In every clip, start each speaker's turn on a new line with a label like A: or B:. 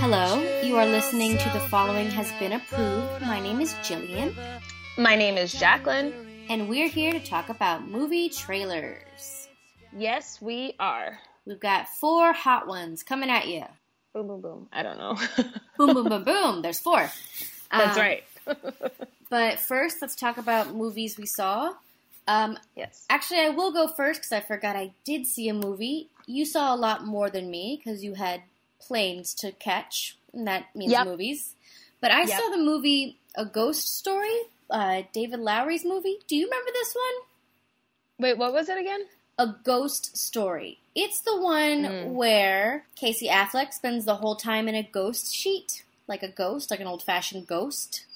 A: Hello, you are listening to The Following Has Been Approved. My name is Jillian,
B: My name is Jacqueline.
A: and we're here to talk about movie trailers.
B: Yes, we are.
A: We've got four hot ones coming at you.
B: Boom, boom, boom. I don't know.
A: Boom, boom, boom, boom. There's four.
B: That's
A: Um,
B: right.
A: But first, let's talk about movies we saw. Um,
B: yes.
A: actually, I will go first because I forgot I did see a movie. You saw a lot more than me because you had planes to catch, and that means
B: Yep.
A: movies. But I
B: Yep.
A: saw the movie A Ghost Story, uh, David Lowery's movie. Do you remember this one?
B: Wait, what was it again?
A: A Ghost Story. It's the one
B: Mm.
A: where Casey Affleck spends the whole time in a ghost sheet, like a ghost, like an old fashioned ghost.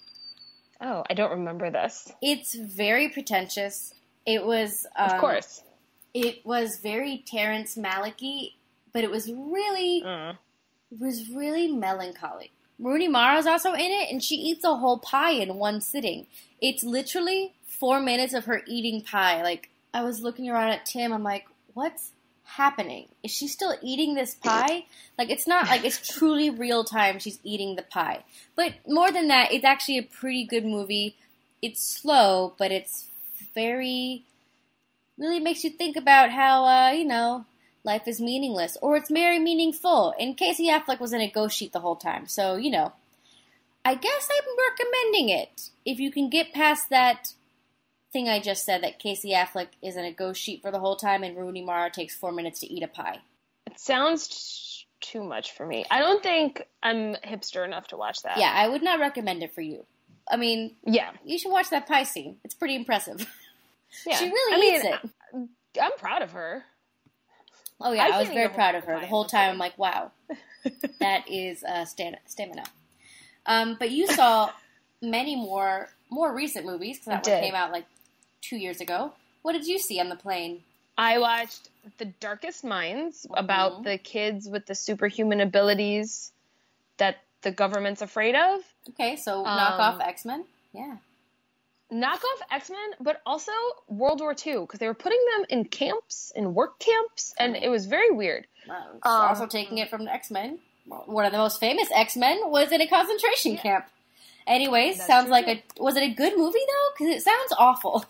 B: Oh, I don't remember this.
A: It's very pretentious. It was, um,
B: of course.
A: it was very Terrence Malicky, but it was really, it was really melancholy. Rooney Mara's also in it, and she eats a whole pie in one sitting. It's literally four minutes of her eating pie. Like I was looking around at Tim, I'm like, what's happening? Is she still eating this pie? Like it's not like it's truly real time. She's eating the pie. But more than that, it's actually a pretty good movie. It's slow, but it's very really makes you think about how uh, you know life is meaningless or it's very meaningful. And Casey Affleck was in a ghost sheet the whole time, so you know. I guess I'm recommending it if you can get past that thing I just said that Casey Affleck is in a ghost sheet for the whole time and Rooney Mara takes four minutes to eat a pie.
B: it sounds too much for me. I don't think I'm hipster enough to watch that.
A: Yeah, I would not recommend it for you. I mean,
B: Yeah.
A: you should watch that pie scene. It's pretty impressive.
B: Yeah.
A: She really
B: I mean,
A: eats it.
B: I'm proud of her.
A: Oh yeah,
B: I
A: I, was very proud of her.
B: the
A: whole time, I'm like, wow, that is uh, stamina. Um, but you saw many more more recent movies because that
B: I
A: one
B: did.
A: came out like two years ago. What did you see on the plane?
B: I watched The Darkest Minds about
A: Mhm.
B: the kids with the superhuman abilities that the government's afraid of.
A: Okay, so
B: Um,
A: knock off X Men. Yeah,
B: knockoff X Men, but also World War II because they were putting them in camps, in work camps, and it was very weird.
A: Well,
B: Um,
A: also taking it from X Men. One of the most famous X Men was in a concentration
B: Yeah.
A: camp. Anyways,
B: That's
A: sounds
B: true,
A: like
B: too.
A: a was it a good movie though? Because it sounds awful.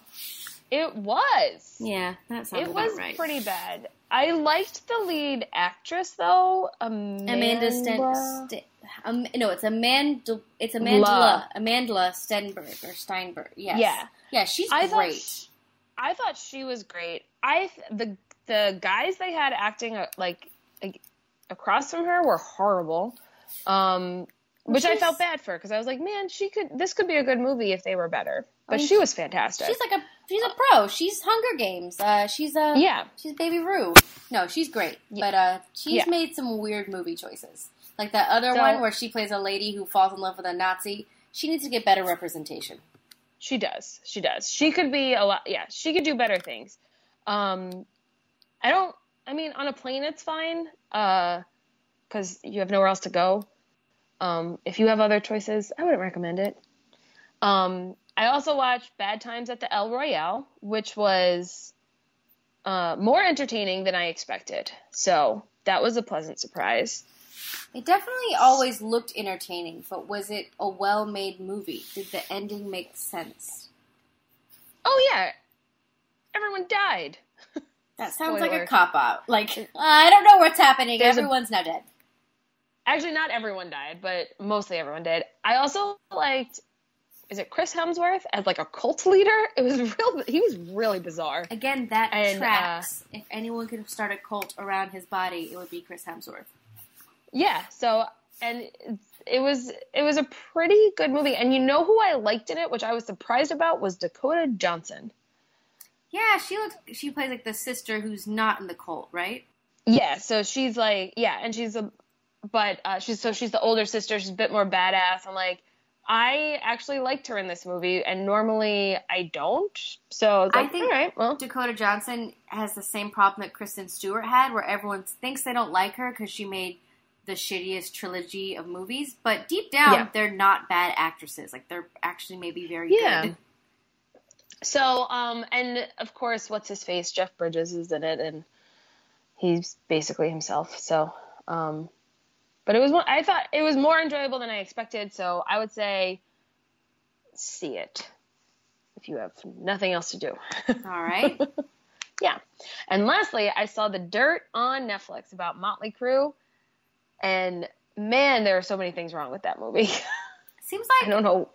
B: It was.
A: Yeah, that sounds
B: it was pretty bad. I liked the lead actress though, Amanda.
A: Amanda Sten. St- um, no, it's Amanda. It's Amanda. Amanda Stenberg or Steinberg. Yes.
B: Yeah.
A: Yeah, she's
B: I thought
A: great.
B: sh- I thought she was great. I the the guys they had acting uh, like, like across from her were horrible. Um, which I felt bad for because I was like, man, she could. This could be a good movie if they were better. But
A: mean,
B: she was fantastic.
A: she's like a she's a pro. She's Hunger Games. Uh, she's a
B: yeah.
A: She's Baby Rue. No, she's great,
B: Yeah.
A: but uh, she's
B: Yeah.
A: made some weird movie choices, like that other
B: So-
A: one where she plays a lady who falls in love with a Nazi. She needs to get better representation.
B: She does. She does. She could be a lot. Yeah, she could do better things. Um, I don't. I mean, on a plane, it's fine. Uh, because you have nowhere else to go. Um, if you have other choices, I wouldn't recommend it. Um, I also watched Bad Times at the El Royale, which was uh, more entertaining than I expected. So that was a pleasant surprise.
A: It definitely always looked entertaining, but was it a well-made movie? Did the ending make sense?
B: Oh yeah, everyone died.
A: That sounds like a cop out. Like I don't know what's happening.
B: There's a-
A: Everyone's now dead.
B: Actually, not everyone died, but mostly everyone did. I also liked, is it Chris Hemsworth as like a cult leader? It was real. He was really bizarre.
A: Again, that
B: And, uh,
A: if anyone could start a cult around his body, it would be Chris Hemsworth.
B: Yeah. So, and it was it was a pretty good movie. And you know who I liked in it, which I was surprised about, was Dakota Johnson.
A: Yeah, she looks. She plays like the sister who's not in the cult, right?
B: Yeah. So she's like, yeah, and she's a, but uh, she's so she's the older sister. She's a bit more badass. I'm like. I actually liked her in this movie, and normally I don't. So I was
A: I think-
B: all right, well,
A: Dakota Johnson has the same problem that Kristen Stewart had, where everyone thinks they don't like her because she made the shittiest trilogy of movies, but deep down,
B: Yeah.
A: they're not bad actresses. Like they're actually maybe very
B: Yeah.
A: good.
B: So, um, and of course, what's his face? Jeff Bridges is in it, and he's basically himself. So, um, but it was more, I thought it was more enjoyable than I expected, so I would say see it if you have nothing else to do.
A: All right.
B: yeah. And lastly, I saw The Dirt on Netflix about Motley Crue, and man, there are so many things wrong with that movie.
A: Seems like I
B: don't know.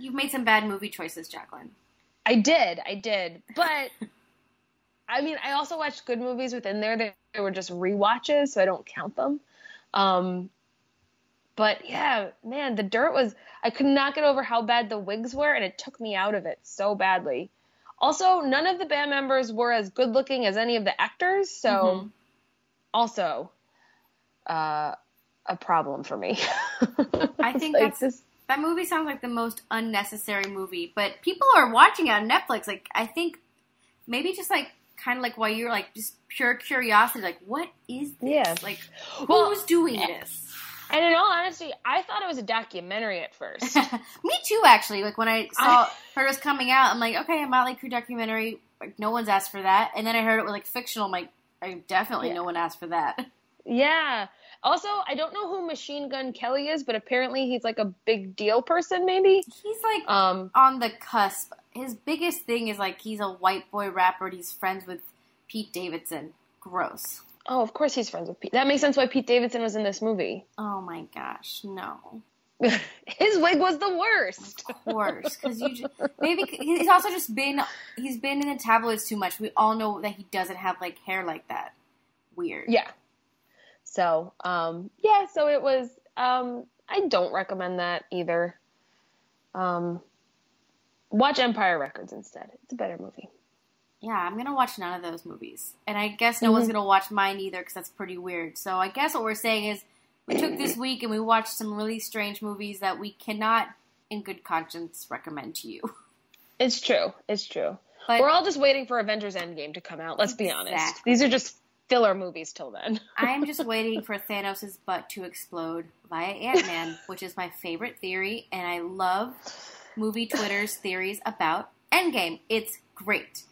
A: you've made some bad movie choices, Jacqueline.
B: I did, I did, but I mean, I also watched good movies within there that were just rewatches, so I don't count them. Um, but yeah, man, The Dirt was. I could not get over how bad the wigs were, and it took me out of it so badly. Also, none of the band members were as good looking as any of the actors, so
A: Mhm.
B: also uh, a problem for me.
A: I think
B: Like,
A: that's
B: this-
A: that movie sounds like the most unnecessary movie, but people are watching it on Netflix. Like I think maybe just like kind of like while you're like just pure curiosity, like what is this?
B: Yeah.
A: Like
B: Well,
A: who's doing this?
B: And in all honesty, I thought it was a documentary at first.
A: Me too, actually. Like when I saw it was coming out, I'm like, okay, a Motley Crue documentary. Like no one's asked for that. And then I heard it was like fictional. I'm like, I definitely
B: Yeah.
A: no one asked for that.
B: yeah. Also, I don't know who Machine Gun Kelly is, but apparently he's like a big deal person, maybe.
A: He's like
B: Um,
A: on the cusp. His biggest thing is like he's a white boy rapper. and He's friends with Pete Davidson. Gross.
B: Oh, of course he's friends with Pete. That makes sense why Pete Davidson was in this movie.
A: Oh my gosh, no.
B: His wig was the worst.
A: Of course, because you ju- maybe he's also just been he's been in the tabloids too much. We all know that he doesn't have like hair like that. Weird.
B: Yeah. So, um, yeah, so it was, um, I don't recommend that either. Um, watch Empire Records instead. It's a better movie.
A: Yeah, I'm gonna watch none of those movies, and I guess no one's
B: Mhm.
A: gonna watch mine either because that's pretty weird. So I guess what we're saying is we took this week and we watched some really strange movies that we cannot, in good conscience, recommend to you.
B: It's true. It's true.
A: But
B: We're all just waiting for Avengers Endgame to come out. Let's be honest. These are just filler movies till then.
A: I'm just waiting for Thanos' butt to explode via Ant Man, which is my favorite theory, and I love movie Twitter's theories about Endgame. It's great.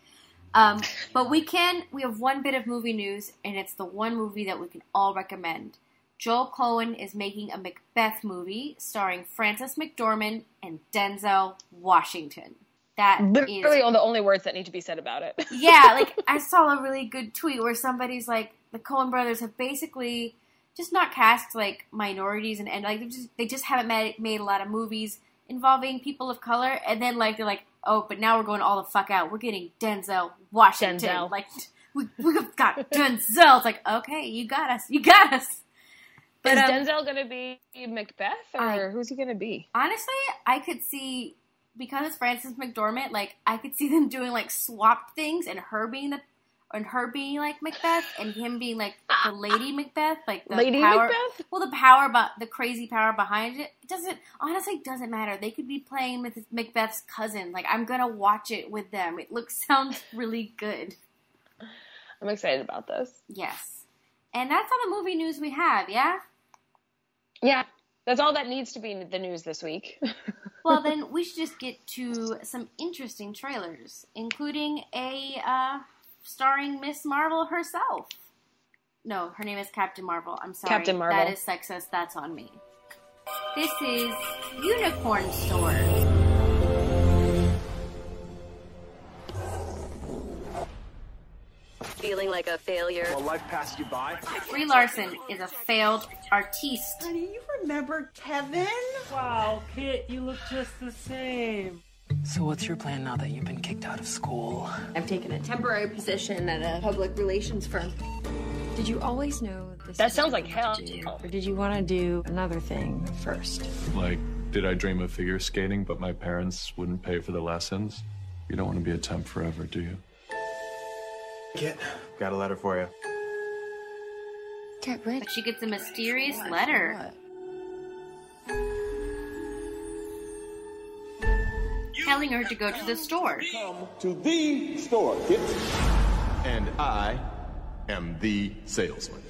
A: Um, but we can, we have one bit of movie news, and it's the one movie that we can all recommend. Joel Coen is making a Macbeth movie starring Frances McDormand and Denzel Washington. That is
B: Literally all the only words that need to be said about it.
A: yeah, like I saw a really good tweet where somebody's like, the Cohen brothers have basically just not cast like minorities and, and like they just they just haven't made made a lot of movies involving people of color, and then like they're like, oh, but now we're going all the fuck out. We're getting Denzel Washington.
B: Denzel.
A: Like we we've got Denzel. It's like okay, you got us, you got us. But
B: is
A: um,
B: Denzel going to be Macbeth or
A: I-
B: who's he going to be?
A: honestly, I could see because it's Frances McDormand, like I could see them doing like swapped things and her being the and her being like Macbeth and him being like the Lady Macbeth, like the
B: Lady
A: power.
B: Macbeth?
A: Well, the power, but the crazy power behind it, it doesn't honestly doesn't matter. They could be playing with Macbeth's cousin. Like I'm gonna watch it with them. It looks sounds really good.
B: I'm excited about this.
A: Yes, and that's all the movie news we have. Yeah.
B: Yeah, that's all that needs to be the news this week.
A: Well, then we should just get to some interesting trailers, including a uh, starring Miss Marvel herself. No, her name is Captain Marvel. I'm sorry.
B: Captain Marvel.
A: That is sexist. That's on me. This is Unicorn Store.
C: Feeling like a failure?
D: Will life pass you by?
A: Brie Larson is a failed artiste.
E: Honey, you remember Kevin?
F: Wow, Kit, you look just the same.
G: So, what's your plan now that you've been kicked out of school?
H: I've taken a temporary position at a public relations firm.
I: Did you always know this?
B: That
I: is
B: sounds like hell.
I: do? Or did you want to do another thing first?
J: Like, did I dream of figure skating, but my parents wouldn't pay for the lessons? You don't want to be a temp forever, do you?
D: Kit, got a letter for you.
I: Get rich.
A: But she gets a mysterious letter. Telling her to go to the store.
K: Come to the store, Kit. And I am the salesman.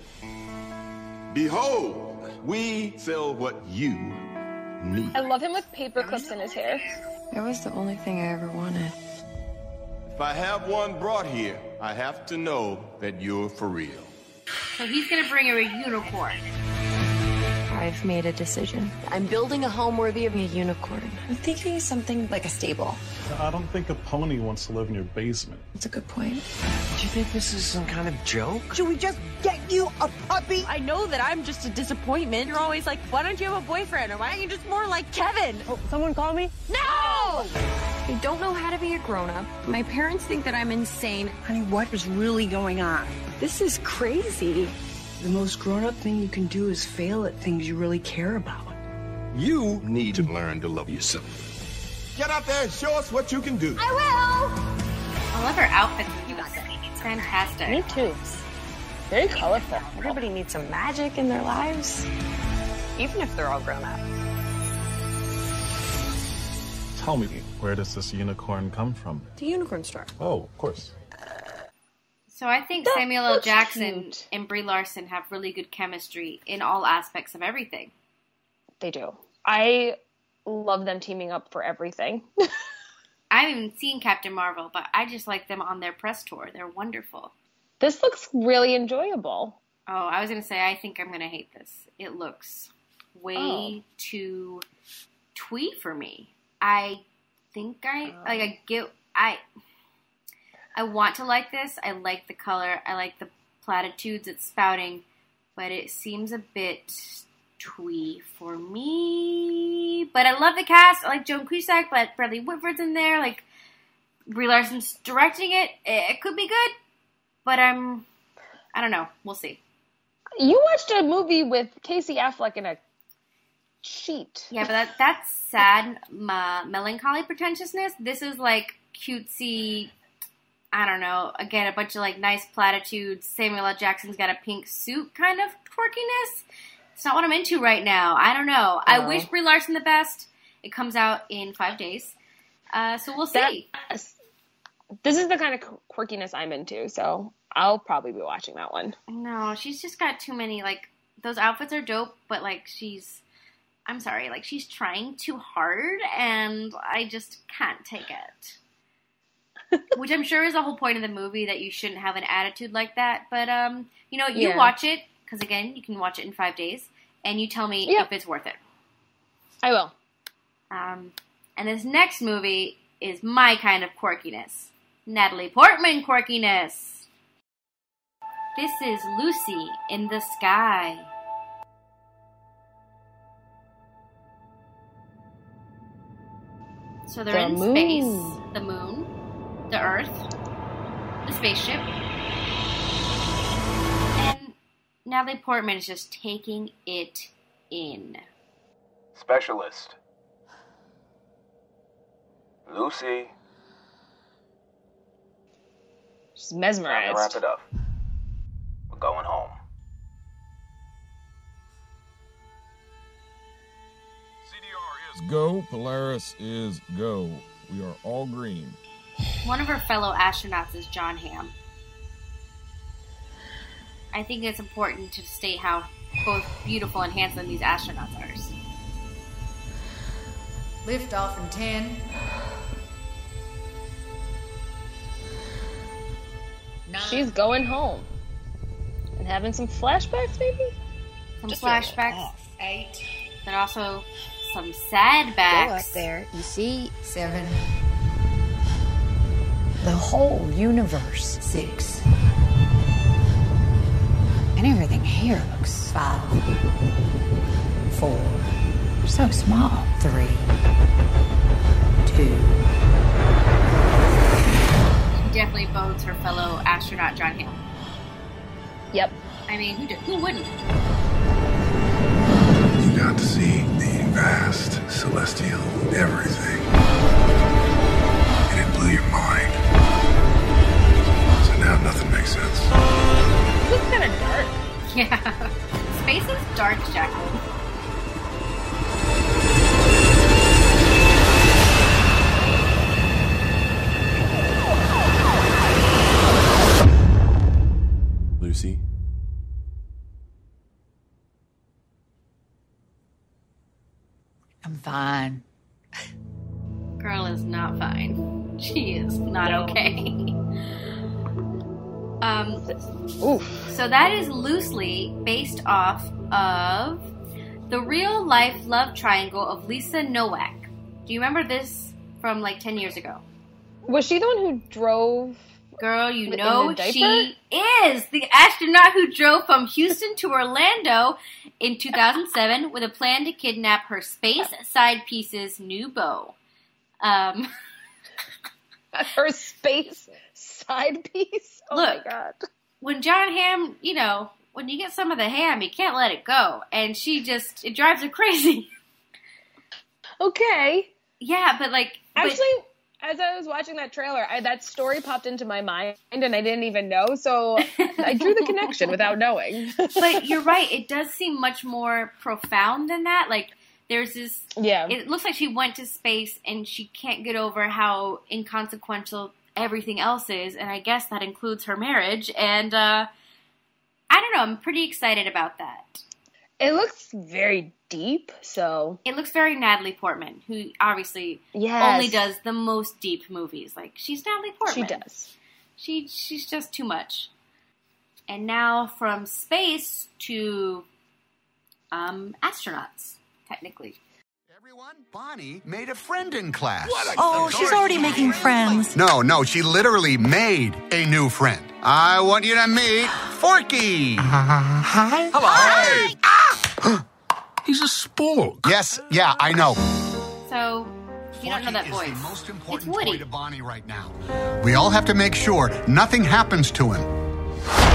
K: Behold, we sell what you need.
B: I love him with paper clips in his hair.
I: That was the only thing I ever wanted.
K: If I have one brought here, I have to know that you're for real.
A: So he's gonna bring her a unicorn.
I: I've made a decision. I'm building a home worthy of a unicorn. I'm thinking something like a stable.
C: I don't think a pony wants to live in your basement.
I: That's a good point.
G: Do you think this is some kind of joke?
E: Should we just get you a puppy?
L: I know that I'm just a disappointment. You're always like, why don't you have a boyfriend? Or why aren't you just more like Kevin?
F: Oh, someone call me?
L: No!
I: I don't know how to be a grown up. My parents think that I'm insane.
E: Honey, what is really going on?
I: This is crazy.
E: The most grown up thing you can do is fail at things you really care about.
K: You need to learn to love yourself. Get out there and show us what you can do.
A: I will. I love her outfit. You got it. It's fantastic.
B: Me too. Very colorful.
I: Everybody needs some magic in their lives, even if they're all grown up.
C: Tell me, where does this unicorn come from?
I: The unicorn store.
C: Oh, of course.
A: So I think
B: That
A: Samuel L. Jackson
B: cute.
A: and Brie Larson have really good chemistry in all aspects of everything.
B: They do. I love them teaming up for everything.
A: I haven't even seen Captain Marvel, but I just like them on their press tour. They're wonderful.
B: this looks really enjoyable.
A: Oh, I was gonna say I think I'm gonna hate this. It looks way
B: Oh.
A: too twee for me. I think I like I oh. get I I want to like this. I like the color. I like the platitudes it's spouting, but it seems a bit twee for me. But I love the cast. I like Joan Cusack, but Bradley Whitford's in there. Like Brie Larson's directing it. It, could be good, but I'm I don't know. We'll see.
B: You watched a movie with Casey Affleck in a sheet.
A: Yeah, but that that's sad, ma- melancholy pretentiousness. This is like cutesy. I don't know. Again, a bunch of like nice platitudes. Samuel L. Jackson's got a pink suit, kind of quirkiness. It's not what I'm into right now. I don't know. I wish Brie Larson the best. It comes out in five days, uh, so we'll
B: That-
A: see.
B: This is the kind of quirkiness I'm into, so I'll probably be watching that one.
A: No, she's just got too many. Like those outfits are dope, but like she's. I'm sorry, like she's trying too hard, and I just can't take it. Which I'm sure is the whole point of the movie that you shouldn't have an attitude like that. But um, you know, you
B: Yeah.
A: watch it because again, you can watch it in five days, and you tell me if it's worth it.
B: I will.
A: Um, and this next movie is my kind of quirkiness, Natalie Portman quirkiness. This is Lucy in the Sky. So they're
B: The
A: in
B: moon.
A: space, the moon, the Earth, the spaceship, and Natalie Portman is just taking it in.
D: Specialist. Lucy.
B: She's
D: Time to
B: mesmerized.
D: wrap it up. We're going home.
M: CDR is Go, Polaris is go. We are all green.
A: One of her fellow astronauts is Jon Hamm. I think it's important to state how both beautiful and handsome these astronauts are.
N: Lift off in 10. 9.
B: She's going home and having some flashbacks, maybe.
A: Some
N: Just
A: flashbacks,
N: Eight.
A: but also some sad
N: Go up there. You see? Seven. The whole universe. Six. And everything here looks five. Four. So small. Three. Two.
A: She definitely bodes her fellow astronaut Jon Hamm.
B: Yep.
A: I mean, who, did, who wouldn't?
O: You got to see the vast celestial everything. And it blew your mind. So now nothing makes sense.
B: This looks kind of dark.
A: Yeah. Space is dark, Jacqueline.
J: Lucy,
N: I'm fine.
A: Girl is not fine. She is not okay. um,
B: Oof.
A: so that is loosely based off of The real life love triangle of Lisa Nowak. Do you remember this from like 10 years ago?
B: Was she the one who drove?
A: Girl, you know she is the astronaut who drove from Houston to Orlando in 2007 with a plan to kidnap her space side piece's new beau. Um,
B: Her space side piece. Oh
A: Look.
B: my god.
A: when Jon Hamm, you know, when you get some of the ham, you can't let it go. And she just, it drives her crazy.
B: Okay.
A: Yeah, but like, but-
B: Actually, as I was watching that trailer, I, that story popped into my mind, and I didn't even know. So I drew the connection without knowing.
A: but you're right. It does seem much more profound than that. Like there's this.
B: Yeah.
A: It looks like she went to space and she can't get over how inconsequential everything else is, and I guess that includes her marriage. And uh, I don't know. I'm pretty excited about that.
B: It looks very deep. So
A: It looks very Natalie Portman, who obviously
B: Yes.
A: only does the most deep movies. Like she's Natalie Portman.
B: she does.
A: She she's just too much. And now from space to um astronauts, technically.
P: Bonnie made a friend in class.
Q: Oh, she's already making friends.
P: No, no, she literally made a new friend. I want you to meet Forky.
Q: Hi.
P: Hello. Ah!
O: He's a spork.
P: Yes, yeah, I know.
A: So you don't know that voice.
P: the most
A: It's
P: important
A: Woody.
P: toy to Bonnie right now. We all have to make sure nothing happens to him.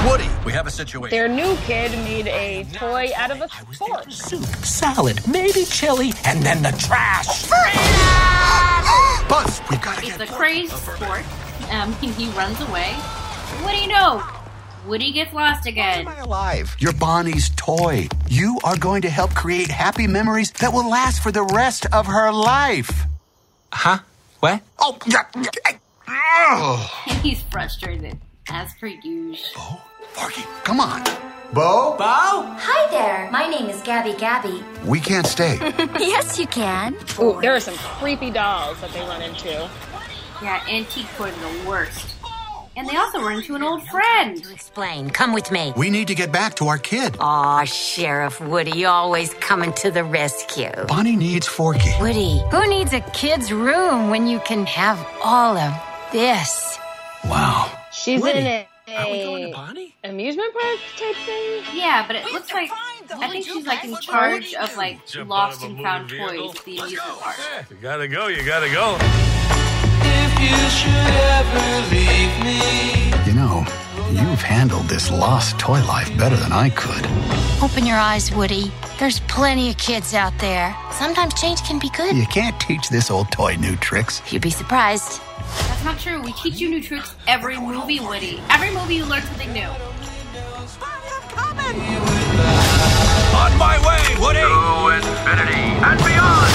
R: Woody, we have a situation.
B: Their new kid made a toy out of a spork.
R: Soup, salad, maybe chili, and then the trash.
P: Buzz, we've got to
A: It's a crazy spork. Um, he runs away. What do you know? Woody gets lost again.
P: Am I alive. You're Bonnie's toy. You are going to help create happy memories that will last for the rest of her life.
R: Huh? What?
P: Oh, yeah. yeah.
A: He's frustrated, as per usual. Bo?
P: Barky, come on. Bo?
R: Bo?
S: Hi there. My name is Gabby Gabby.
P: We can't stay.
S: yes, you can.
B: Ooh, there are some creepy dolls that they run into.
A: Yeah, antique toys are the worst. And they also run into an old friend.
T: Explain. Come with me.
P: We need to get back to our kid.
T: Aw, Sheriff Woody, always coming to the rescue.
P: Bonnie needs Forky.
T: Woody, who needs a kid's room when you can have all of this?
P: Wow.
B: She's
T: Woody,
B: in a, a amusement park type thing.
A: Yeah, but it looks like I think she's like in charge of like lost and found toys at the amusement park.
C: You gotta go, you gotta go.
P: You know, you've handled this lost toy life better than I could.
T: Open your eyes, Woody. There's plenty of kids out there. Sometimes change can be good.
P: You can't teach this old toy new tricks.
T: You'd be surprised.
A: That's not true. We teach you new tricks every movie, Woody. Every movie you learn something new.
R: On my way, Woody!
D: To infinity and beyond!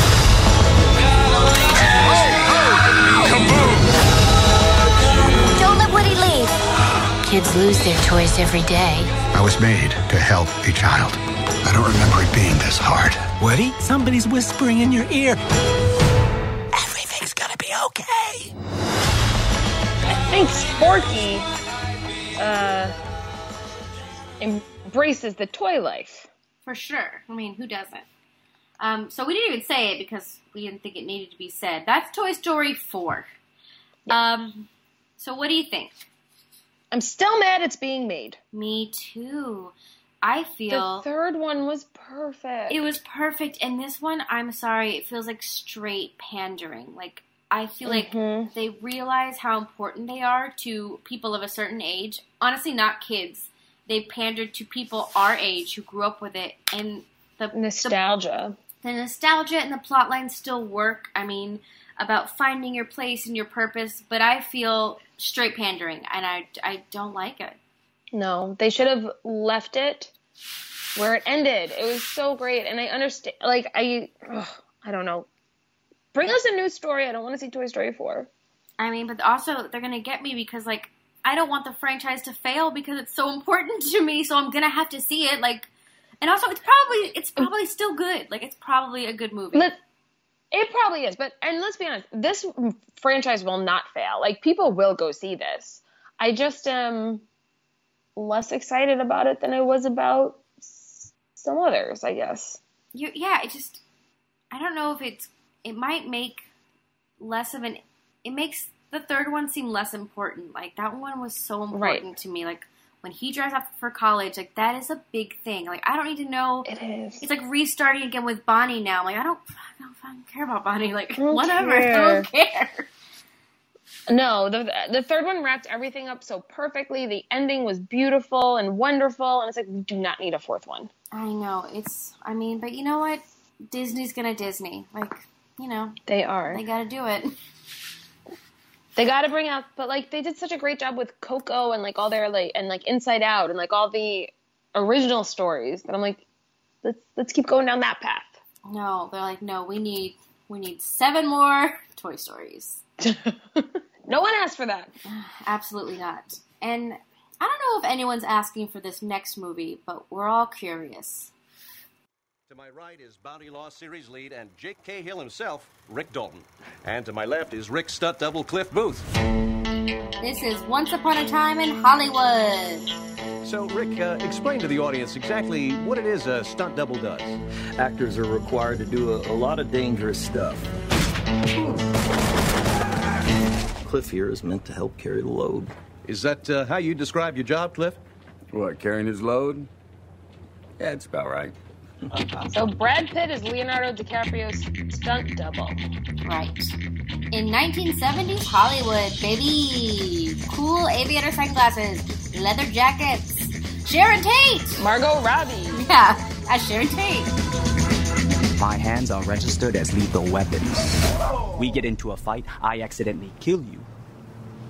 T: Don't let Woody leave. Kids lose their toys every day.
P: I was made to help a child. I don't remember it being this hard.
R: Woody, somebody's whispering in your ear.
B: Think Sporky uh, embraces the toy life.
A: For sure. I mean, who doesn't? Um, so we didn't even say it because we didn't think it needed to be said. That's Toy Story 4. Um, so what do you think?
B: I'm still mad it's being made.
A: Me too. I feel
B: The third one was perfect.
A: it was perfect, and this one, I'm sorry, it feels like straight pandering. Like I feel like
B: Mhm.
A: they realize how important they are to people of a certain age. Honestly, not kids. They pandered to people our age who grew up with it, and the
B: Nostalgia.
A: the nostalgia and the plot lines still work. I mean, about finding your place and your purpose, but I feel straight pandering, and I, I don't like it.
B: No, they should have left it where it ended. It was so great, and I understand. Like I, ugh, I don't know. Bring us a new story. I don't want to see Toy Story four.
A: I mean, but also they're gonna get me because like I don't want the franchise to fail because it's so important to me. So I'm gonna have to see it. Like, and also it's probably it's probably still good. Like it's probably a good movie.
B: Let, it probably is, but and let's be honest, this franchise will not fail. Like people will go see this. I just am less excited about it than I was about some others. I guess.
A: you yeah, it just I don't know if it's it might make less of an it makes the third one seem less important. Like that one was so important
B: Right.
A: to me. Like when he drives off for college, like that is a big thing. Like I don't need to know.
B: It is.
A: It's like restarting again with Bonnie now. Like I don't, I don't fucking care about Bonnie. Like
B: don't
A: whatever, I don't care.
B: No, the the third one wrapped everything up so perfectly. The ending was beautiful and wonderful, and it's like we do not need a fourth one.
A: I know it's. I mean, but you know what? Disney's gonna Disney. Like you know,
B: They are.
A: they got to do it.
B: They got to bring out, but like they did such a great job with Coco and like all their like and like Inside Out and like all the original stories that I'm like, let's let's keep going down that path.
A: No, they're like, no, we need we need seven more Toy Stories.
B: No one asked for that.
A: Absolutely not. And I don't know if anyone's asking for this next movie, but we're all curious.
U: To my right is Bounty Law Series lead and Jake Cahill himself, Rick Dalton. And to my left is Rick stunt double Cliff Booth.
A: This is Once Upon a Time in Hollywood.
U: So, Rick, uh, explain to the audience exactly what it is a stunt double does.
V: Actors are required to do a, a lot of dangerous stuff. Cliff here is meant to help carry the load.
U: Is that uh, how you describe your job, Cliff?
V: What, carrying his load? Yeah, it's about right.
B: So Brad Pitt is Leonardo DiCaprio's stunt double.
A: Right. In 1970s Hollywood, baby. Cool aviator sunglasses, leather jackets. Sharon Tate!
B: Margot Robbie.
A: Yeah, as Sharon Tate.
W: My hands are registered as lethal weapons. We get into a fight, I accidentally kill you.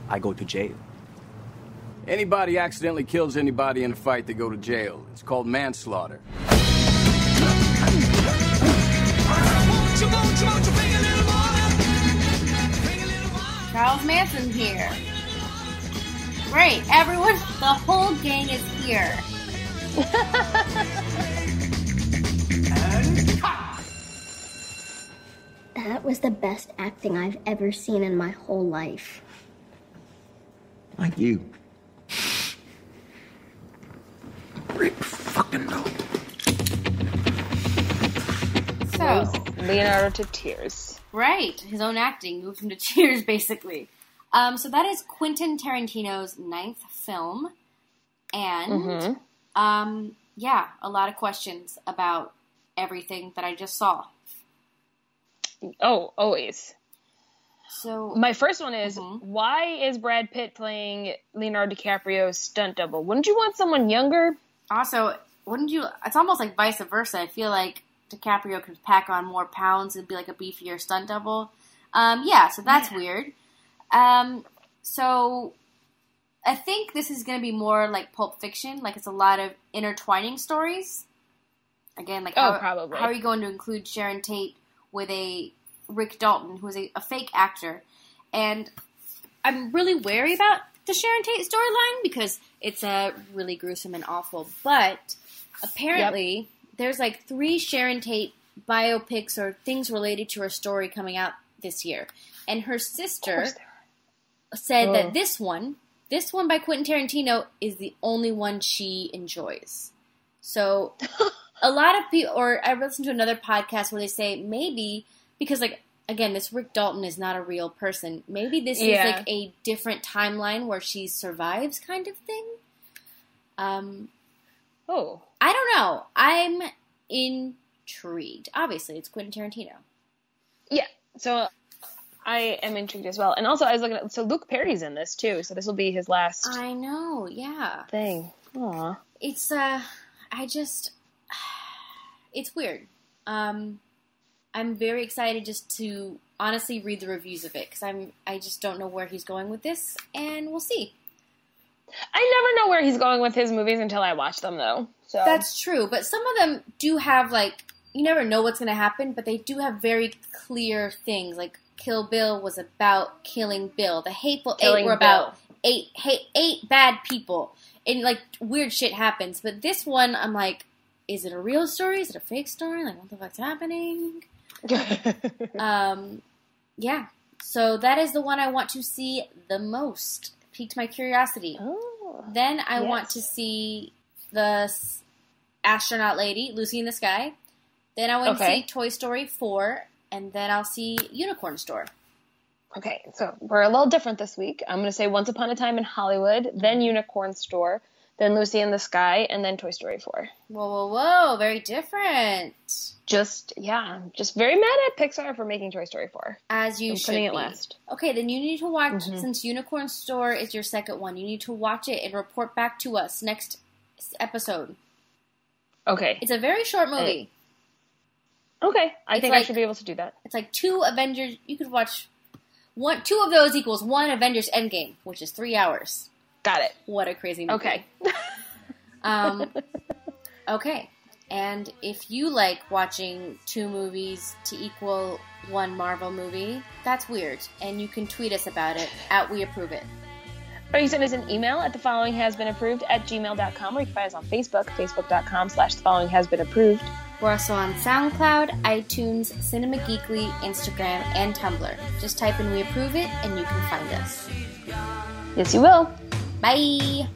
W: I go to jail.
X: Anybody accidentally kills anybody in a fight, they go to jail. It's called manslaughter.
A: Charles Manson here. Great, everyone, the whole gang is here.
Y: That was the best acting I've ever seen in my whole life.
V: Like you.
B: Leonardo to tears.
A: right, his own acting moved him to tears, basically. Um, so that is Quentin Tarantino's ninth film, and
B: Mhm.
A: um, yeah, a lot of questions about everything that I just saw.
B: Oh, always.
A: So
B: My first one is
A: Mm-hmm.
B: why is Brad Pitt playing Leonardo DiCaprio's stunt double? Wouldn't you want someone younger?
A: Also, wouldn't you? It's almost like vice versa. I feel like DiCaprio could pack on more pounds and be like a beefier stunt double. Um, yeah, so that's weird. Um, so I think this is going to be more like Pulp Fiction. Like it's a lot of intertwining stories. Again, like
B: Oh,
A: how,
B: probably.
A: how are you going to include Sharon Tate with a Rick Dalton, who is a, a fake actor? And I'm really wary about the Sharon Tate storyline because it's uh, really gruesome and awful. But apparently, there's like three Sharon Tate biopics or things related to her story coming out this year, and her sister said
B: Oh.
A: that this one, this one by Quentin Tarantino, is the only one she enjoys. So a lot of people, or I listened to another podcast where they say maybe because like again, this Rick Dalton is not a real person. Maybe this
B: Yeah.
A: is like a different timeline where she survives, kind of thing. Um,
B: oh,
A: I don't know. I'm intrigued. Obviously, it's Quentin Tarantino.
B: Yeah. So I am intrigued as well. And also, I was looking at so Luke Perry's in this too. So this will be his last
A: I know. Yeah.
B: thing. Aw.
A: It's uh I just it's weird. Um I'm very excited just to honestly read the reviews of it cuz I'm I just don't know where he's going with this and we'll see.
B: I never know where he's going with his movies until I watch them, though. So
A: That's true, but some of them do have like you never know what's going to happen, but they do have very clear things. Like Kill Bill was about killing Bill. The Hateful
B: Killing
A: Eight were about eight hate, eight bad people, and like weird shit happens. But this one, I'm like, is it a real story? Is it a fake story? Like, what the fuck's happening? um, yeah. So that is the one I want to see the most. Piqued my curiosity. then I want to see the astronaut lady, Lucy in the Sky. Then I went to see Toy Story 4, and then I'll see Unicorn Store.
B: Okay, so we're a little different this week. I'm going to say Once Upon a Time in Hollywood, then Unicorn Store, then Lucy in the Sky, and then Toy Story 4.
A: Whoa, whoa, whoa! Very different.
B: Just, yeah, just very mad at Pixar for making Toy Story 4.
A: As you
B: I'm
A: should
B: putting it
A: be.
B: last.
A: Okay, then you need to watch
B: Mhm.
A: since Unicorn Store is your second one. You need to watch it and report back to us next episode.
B: Okay.
A: It's a very short movie.
B: Okay, I
A: It's
B: think I
A: like-
B: should be able to do that.
A: It's like two Avengers. You could watch one. Two of those equals one Avengers Endgame, which is three hours.
B: Got it.
A: What a crazy movie.
B: Okay.
A: Um, okay. And if you like watching two movies to equal one Marvel movie, that's weird. And you can tweet us about it at We Approve It.
B: Or you send us an email at the following has been approved at gmail.com or you can find us on Facebook, facebook.com slash the following has been approved.
A: We're also on SoundCloud, iTunes, Cinema Geekly, Instagram, and Tumblr. Just type in We Approve It and you can find us.
B: Yes, you will.
A: Bye!